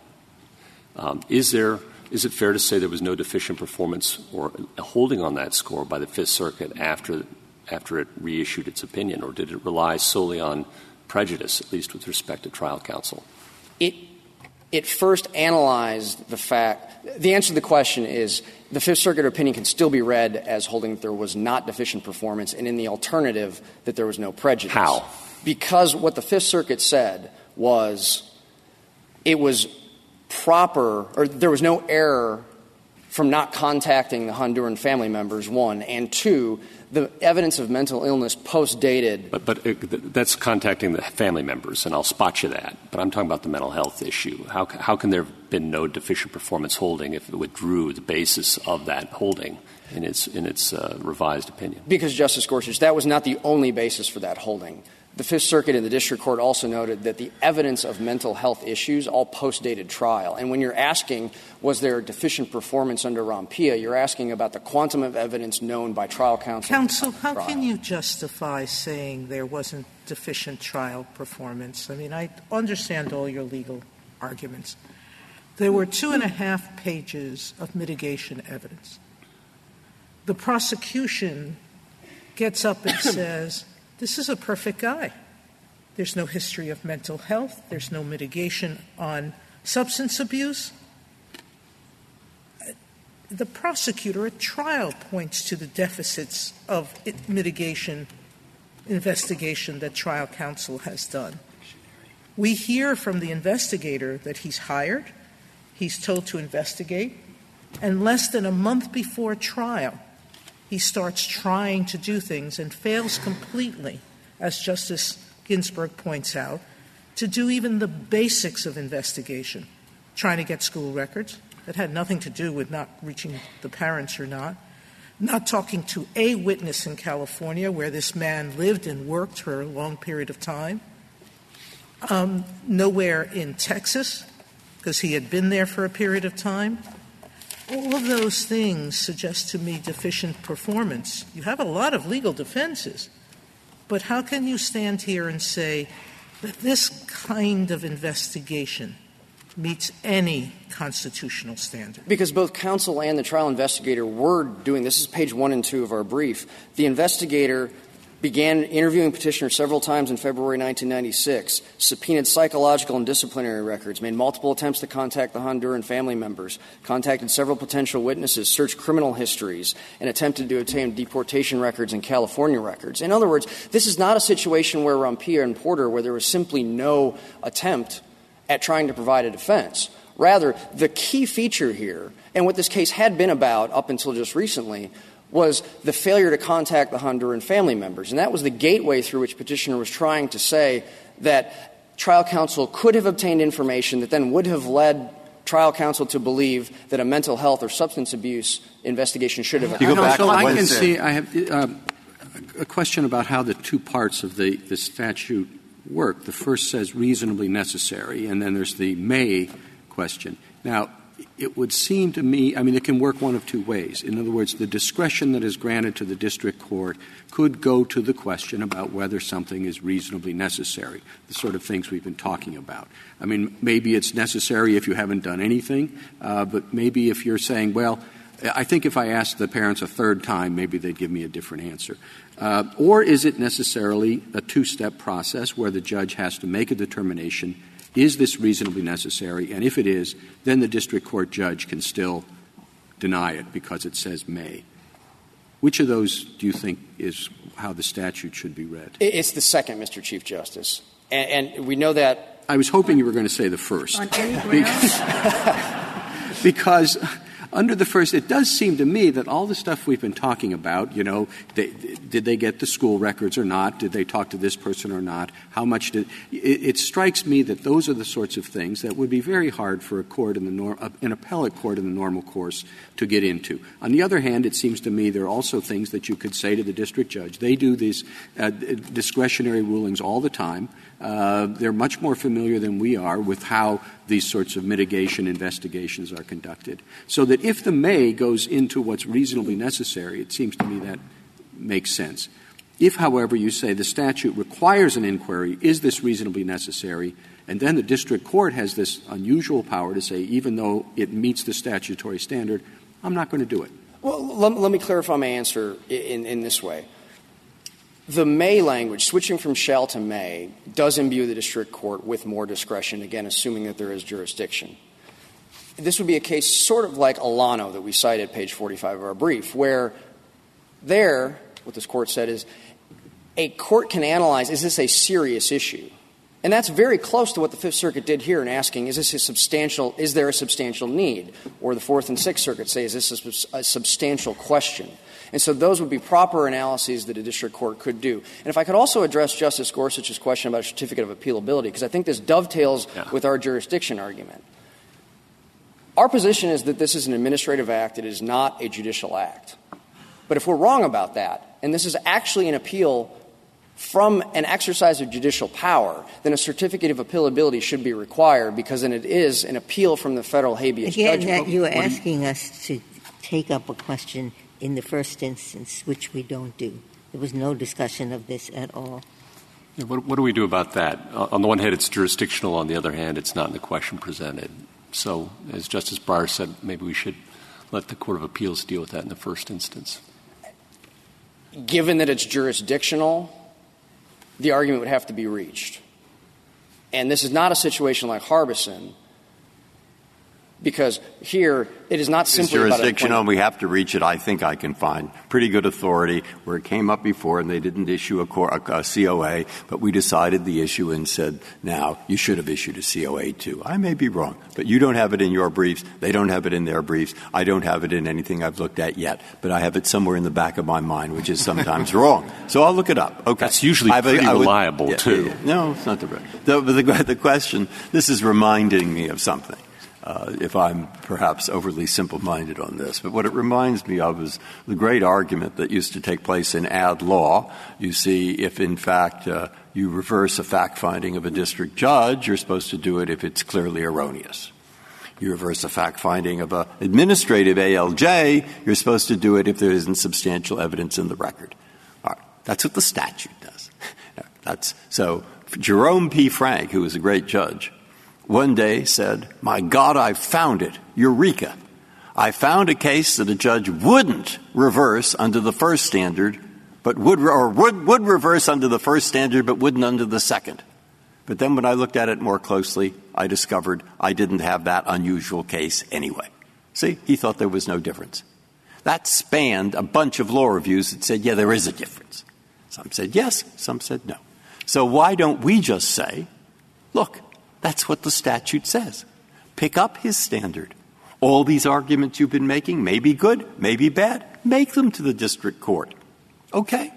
Um, is there is it fair to say there was no deficient performance or a holding on that score by the Fifth Circuit after after it reissued its opinion, or did it rely solely on prejudice, at least with respect to trial counsel? it it first analyzed the fact the answer to the question is the Fifth Circuit opinion can still be read as holding that there was not deficient performance and in the alternative that there was no prejudice. How? Because what the Fifth Circuit said was it was proper or there was no error from not contacting the Honduran family members, one, and two, the evidence of mental illness post dated But, but uh, th- that's contacting the family members, and I'll spot you that. But I'm talking about the mental health issue. How, how can there have been no deficient performance holding if it withdrew the basis of that holding in its, in its uh, revised opinion? Because, Justice Gorsuch, that was not the only basis for that holding. The Fifth Circuit and the District Court also noted that the evidence of mental health issues all post-dated trial. And when you're asking, was there a deficient performance under Rompilla, you're asking about the quantum of evidence known by trial counsel. Counsel, how trial. can you justify saying there wasn't deficient trial performance? I mean, I understand all your legal arguments. There were two and a half pages of mitigation evidence. The prosecution gets up and *coughs* says, This is a perfect guy. There's no history of mental health, there's no mitigation on substance abuse. The prosecutor at trial points to the deficits of it- mitigation investigation that trial counsel has done. We hear from the investigator that he's hired, he's told to investigate, and less than a month before trial, he starts trying to do things and fails completely, as Justice Ginsburg points out, to do even the basics of investigation. trying to get school records. That had nothing to do with not reaching the parents or not. Not talking to a witness in California where this man lived and worked for a long period of time. Um, nowhere in Texas, because he had been there for a period of time. All of those things suggest to me deficient performance. You have a lot of legal defenses, but how can you stand here and say that this kind of investigation meets any constitutional standard? Because both counsel and the trial investigator were doing this is page 1 and 2 of our brief. The investigator began interviewing petitioner several times in February 1996, subpoenaed psychological and disciplinary records, made multiple attempts to contact the Honduran family members, contacted several potential witnesses, searched criminal histories, and attempted to obtain deportation records and California records. In other words, this is not a situation where Rompilla and Porter, where there was simply no attempt at trying to provide a defense. Rather, the key feature here, and what this case had been about up until just recently, was the failure to contact the Honduran family members. And that was the gateway through which petitioner was trying to say that trial counsel could have obtained information that then would have led trial counsel to believe that a mental health or substance abuse investigation should have occurred. I, so I can see I have uh, a question about how the two parts of the, the statute work. The first says reasonably necessary, and then there's the may question. Now, it would seem to me, I mean, it can work one of two ways. In other words, the discretion that is granted to the district court could go to the question about whether something is reasonably necessary, the sort of things we've been talking about. I mean, maybe it's necessary if you haven't done anything, uh, but maybe if you're saying, well, I think if I asked the parents a third time, maybe they'd give me a different answer. Uh, or is it necessarily a two step process where the judge has to make a determination is this reasonably necessary? And if it is, then the district court judge can still deny it because it says may. Which of those do you think is how the statute should be read? It's the second, Mr. Chief Justice. And, and we know that. I was hoping you were going to say the first. On any grounds? because *laughs* under the first, it does seem to me that all the stuff we've been talking about, you know, they, did they get the school records or not? Did they talk to this person or not? How much did it, strikes me that those are the sorts of things that would be very hard for a court in the nor, an appellate court in the normal course to get into. On the other hand, it seems to me there are also things that you could say to the district judge. They do these uh, discretionary rulings all the time. Uh, they're much more familiar than we are with how these sorts of mitigation investigations are conducted. So that if the may goes into what's reasonably necessary, it seems to me that makes sense. If, however, you say the statute requires an inquiry, is this reasonably necessary? And then the district court has this unusual power to say, even though it meets the statutory standard, I'm not going to do it. Well, let, me clarify my answer in this way. The may language, switching from shall to may, does imbue the district court with more discretion, again, assuming that there is jurisdiction. This would be a case sort of like Alano that we cite at page 45 of our brief, where there, what this court said is, a court can analyze is this a serious issue? And that's very close to what the Fifth Circuit did here in asking, is this a substantial, is there a substantial need? Or the Fourth and Sixth Circuit say, is this a, a substantial question? And so those would be proper analyses that a district court could do. And if I could also address Justice Gorsuch's question about a certificate of appealability, because I think this dovetails yeah. with our jurisdiction argument. Our position is that this is an administrative act, it is not a judicial act. But if we're wrong about that, and this is actually an appeal from an exercise of judicial power, then a certificate of appealability should be required because then it is an appeal from the federal habeas Again, judgment. That you are asking us to take up a question in the first instance, which we don't do. There was no discussion of this at all. Yeah, what, what, do we do about that? On the one hand, it's jurisdictional. On the other hand, it's not in the question presented. So, as Justice Breyer said, maybe we should let the Court of Appeals deal with that in the first instance. Given that it's jurisdictional, the argument would have to be reached. And this is not a situation like Harbison, because here it is not simply it's jurisdictional. we have to reach it. I think I can find pretty good authority where it came up before and they didn't issue a, a, a, COA, but we decided the issue and said, now you should have issued a COA too. I may be wrong, but you don't have it in your briefs. They don't have it in their briefs. I don't have it in anything I've looked at yet, but I have it somewhere in the back of my mind, which is sometimes *laughs* wrong. So I'll look it up. Okay. That's usually pretty would, reliable yeah, too. no, it's not the, the, the, the question. This is reminding me of something. Uh, if I'm perhaps overly simple minded on this. But what it reminds me of is the great argument that used to take place in ad law. You see, if in fact uh, you reverse a fact finding of a district judge, you're supposed to do it if it's clearly erroneous. You reverse a fact finding of an administrative ALJ, you're supposed to do it if there isn't substantial evidence in the record. All right. That's what the statute does. *laughs* That's, so Jerome P. Frank, who was a great judge, one day said, My God, I found it. Eureka. I found a case that a judge wouldn't reverse under the first standard, but would, or would, would reverse under the first standard, but wouldn't under the second. But then when I looked at it more closely, I discovered I didn't have that unusual case anyway. See, he thought there was no difference. That spanned a bunch of law reviews that said, yeah, there is a difference. Some said yes, some said no. So why don't we just say, look, that's what the statute says. Pick up his standard. All these arguments you've been making may be good, may be bad. Make them to the district court. Okay?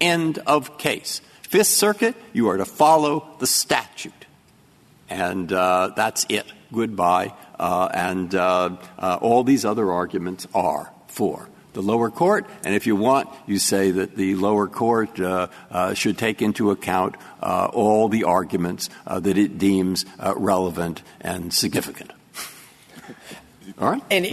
End of case. Fifth Circuit, you are to follow the statute. And uh, that's it. Goodbye. Uh, and uh, uh all these other arguments are for the lower court. And if you want, you say that the lower court uh, uh, should take into account uh, all the arguments uh, that it deems uh, relevant and significant. *laughs* all right? And,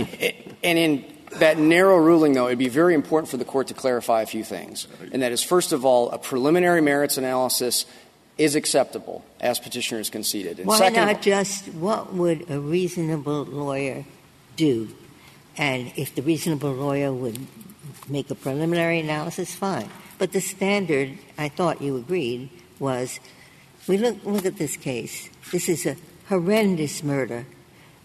and in that narrow ruling, though, it would be very important for the court to clarify a few things. And that is, first of all, a preliminary merits analysis is acceptable, as petitioners conceded. And Why second, not just what would a reasonable lawyer do and if the reasonable lawyer would make a preliminary analysis, fine. But the standard, I thought you agreed, was we look, look at this case. This is a horrendous murder.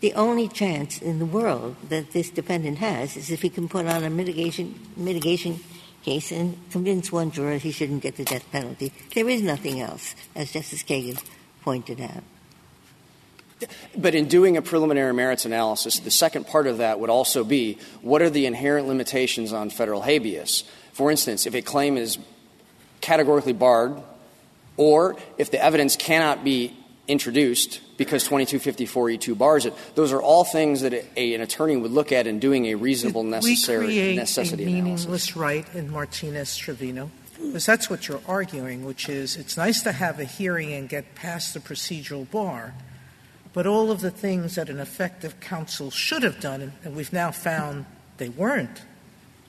The only chance in the world that this defendant has is if he can put on a mitigation, mitigation case and convince one juror he shouldn't get the death penalty. There is nothing else, as Justice Kagan pointed out. But in doing a preliminary merits analysis, the second part of that would also be what are the inherent limitations on federal habeas? For instance, if a claim is categorically barred, or if the evidence cannot be introduced because 2254E2 bars it, those are all things that a, an attorney would look at in doing a reasonable necessary we create necessity a meaningless analysis. right in Martinez Trevino? Because that's what you're arguing, which is it's nice to have a hearing and get past the procedural bar – but all of the things that an effective counsel should have done, and we've now found they weren't.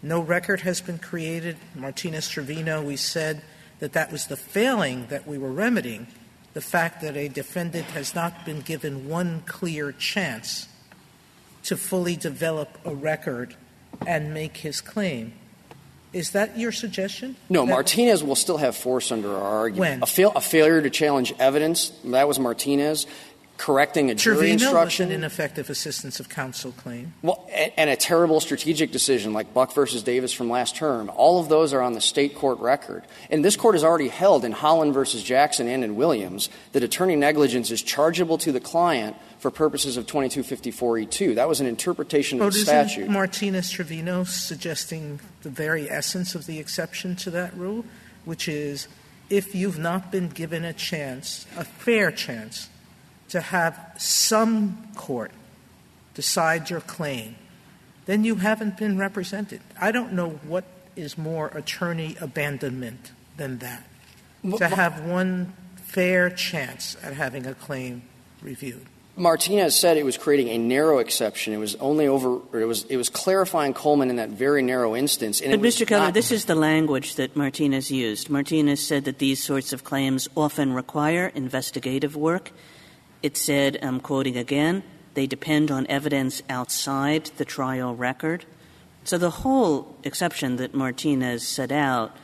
No record has been created. Martinez Trevino, we said that that was the failing that we were remedying, the fact that a defendant has not been given one clear chance to fully develop a record and make his claim. Is that your suggestion? No, that Martinez will still have force under our argument. When? A, fail, a failure to challenge evidence, that was Martinez correcting a jury Trevino instruction. was an ineffective assistance of counsel claim. Well, and, and a terrible strategic decision like Buck versus Davis from last term. All of those are on the state court record. And this court has already held in Holland versus Jackson and in Williams that attorney negligence is chargeable to the client for purposes of 2254E2. That was an interpretation of the statute. Martinez Trevino suggesting the very essence of the exception to that rule, which is if you've not been given a chance, a fair chance, to have some court decide your claim, then you haven't been represented. I don't know what is more attorney abandonment than that. To have one fair chance at having a claim reviewed. Martinez said it was creating a narrow exception. It was only over, it was, it was clarifying Coleman in that very narrow instance. And but, Mr. Keller, not- this is the language that Martinez used. Martinez said that these sorts of claims often require investigative work. It said, I'm quoting again, they depend on evidence outside the trial record. So the whole exception that Martinez set out,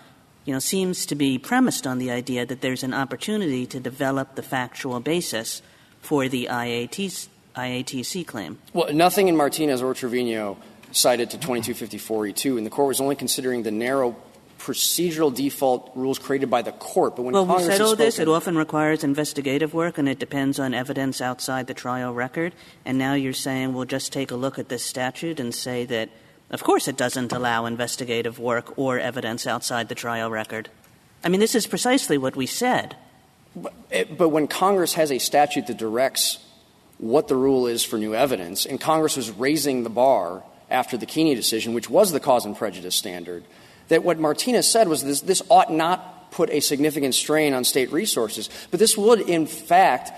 you know, seems to be premised on the idea that there's an opportunity to develop the factual basis for the IAT, IATC claim. Well, nothing in Martinez or Trevino cited to 2254E2, and the court was only considering the narrow procedural default rules created by the court. But when Well, we Congress said has all this. It often requires investigative work, and it depends on evidence outside the trial record. And now you're saying we'll just take a look at this statute and say that, of course, it doesn't allow investigative work or evidence outside the trial record. I mean, this is precisely what we said. It- eh, but when Congress has a statute that directs what the rule is for new evidence, and Congress was raising the bar after the Keeney decision, which was the cause and prejudice standard, that what Martinez said was this, this ought not put a significant strain on state resources, but this would, in fact,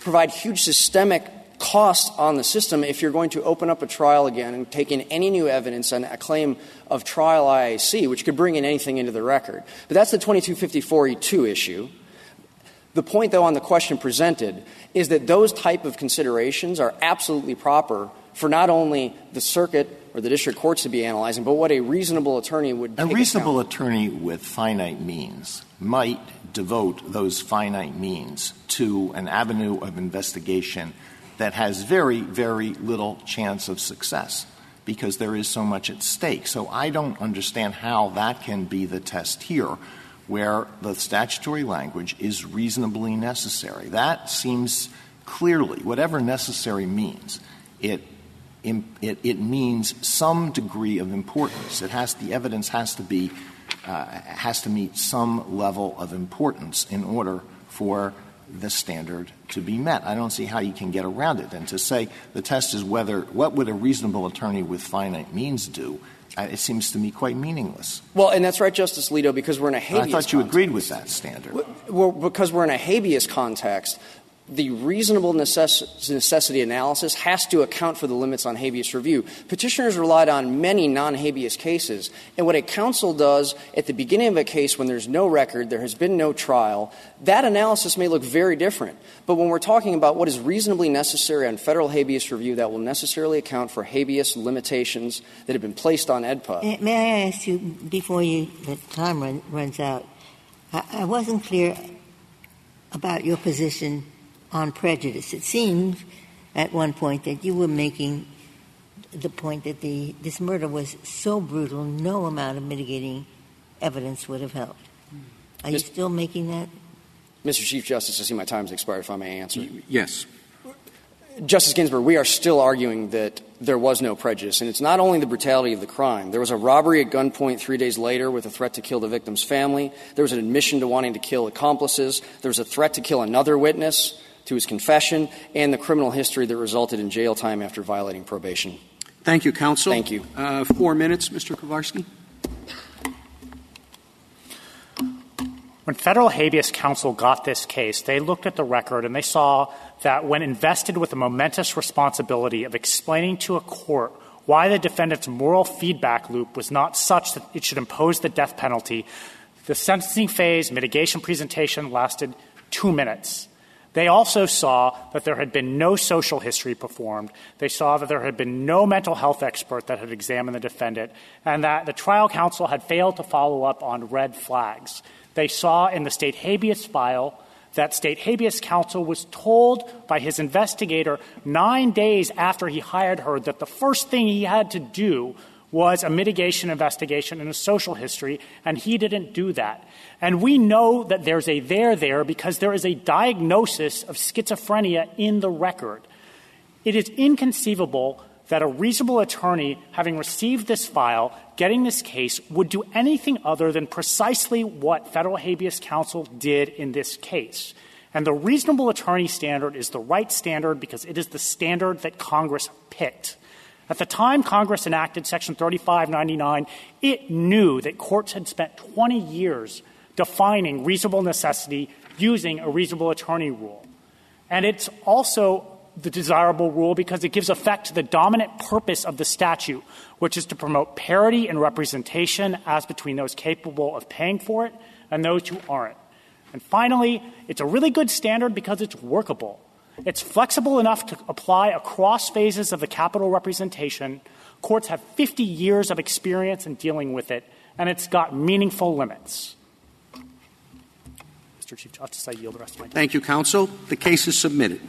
provide huge systemic cost on the system if you're going to open up a trial again and take in any new evidence on a claim of trial IAC, which could bring in anything into the record. But that's the 2254E2 issue. The point, though, on the question presented is that those type of considerations are absolutely proper for not only the circuit or the district courts to be analyzing, but what a reasonable attorney would A reasonable attorney with finite means might devote those finite means to an avenue of investigation that has very, very little chance of success because there is so much at stake. So I don't understand how that can be the test here where the statutory language is reasonably necessary. That seems clearly, whatever necessary means, it it, it means some degree of importance. It has the evidence has to be uh, has to meet some level of importance in order for the standard to be met. I don't see how you can get around it. And to say the test is whether what would a reasonable attorney with finite means do, uh, it seems to me quite meaningless. Well, and that's right, Justice Alito, because we're in a habeas I thought you agreed with that standard. Well, because we're in a habeas context, the reasonable necess- necessity analysis has to account for the limits on habeas review. Petitioners relied on many non habeas cases, and what a counsel does at the beginning of a case when there's no record, there has been no trial, that analysis may look very different. But when we're talking about what is reasonably necessary on federal habeas review, that will necessarily account for habeas limitations that have been placed on AEDPA. May I ask you, before you, the time run, runs out, I wasn't clear about your position on prejudice. It seems at one point that you were making the point that the, this murder was so brutal, no amount of mitigating evidence would have helped. Are you still making that? Mr. Chief Justice, I see my time has expired, if I may answer. Yes. Justice Ginsburg, we are still arguing that there was no prejudice, and it's not only the brutality of the crime. There was a robbery at gunpoint three days later with a threat to kill the victim's family. There was an admission to wanting to kill accomplices. There was a threat to kill another witness to his confession, and the criminal history that resulted in jail time after violating probation. Thank you, counsel. Thank you. Uh, four minutes, Mr. Kovarsky. When federal habeas counsel got this case, they looked at the record and they saw that when invested with the momentous responsibility of explaining to a court why the defendant's moral feedback loop was not such that it should impose the death penalty, the sentencing phase mitigation presentation lasted two minutes. They also saw that there had been no social history performed. They saw that there had been no mental health expert that had examined the defendant, and that the trial counsel had failed to follow up on red flags. They saw in the state habeas file that state habeas counsel was told by his investigator nine days after he hired her that the first thing he had to do was a mitigation investigation and a social history, and he didn't do that. And we know that there's a there there because there is a diagnosis of schizophrenia in the record. It is inconceivable that a reasonable attorney, having received this file, getting this case, would do anything other than precisely what federal habeas counsel did in this case. And the reasonable attorney standard is the right standard because it is the standard that Congress picked. At the time Congress enacted Section 3599, it knew that courts had spent 20 years defining reasonable necessity using a reasonable attorney rule. And it's also the desirable rule because it gives effect to the dominant purpose of the statute, which is to promote parity and representation as between those capable of paying for it and those who aren't. And finally, it's a really good standard because it's workable. It's flexible enough to apply across phases of the capital representation. Courts have 50 years of experience in dealing with it, and it's got meaningful limits. Mr. Chief Justice, I yield the rest of my time. Thank you, counsel. The case is submitted.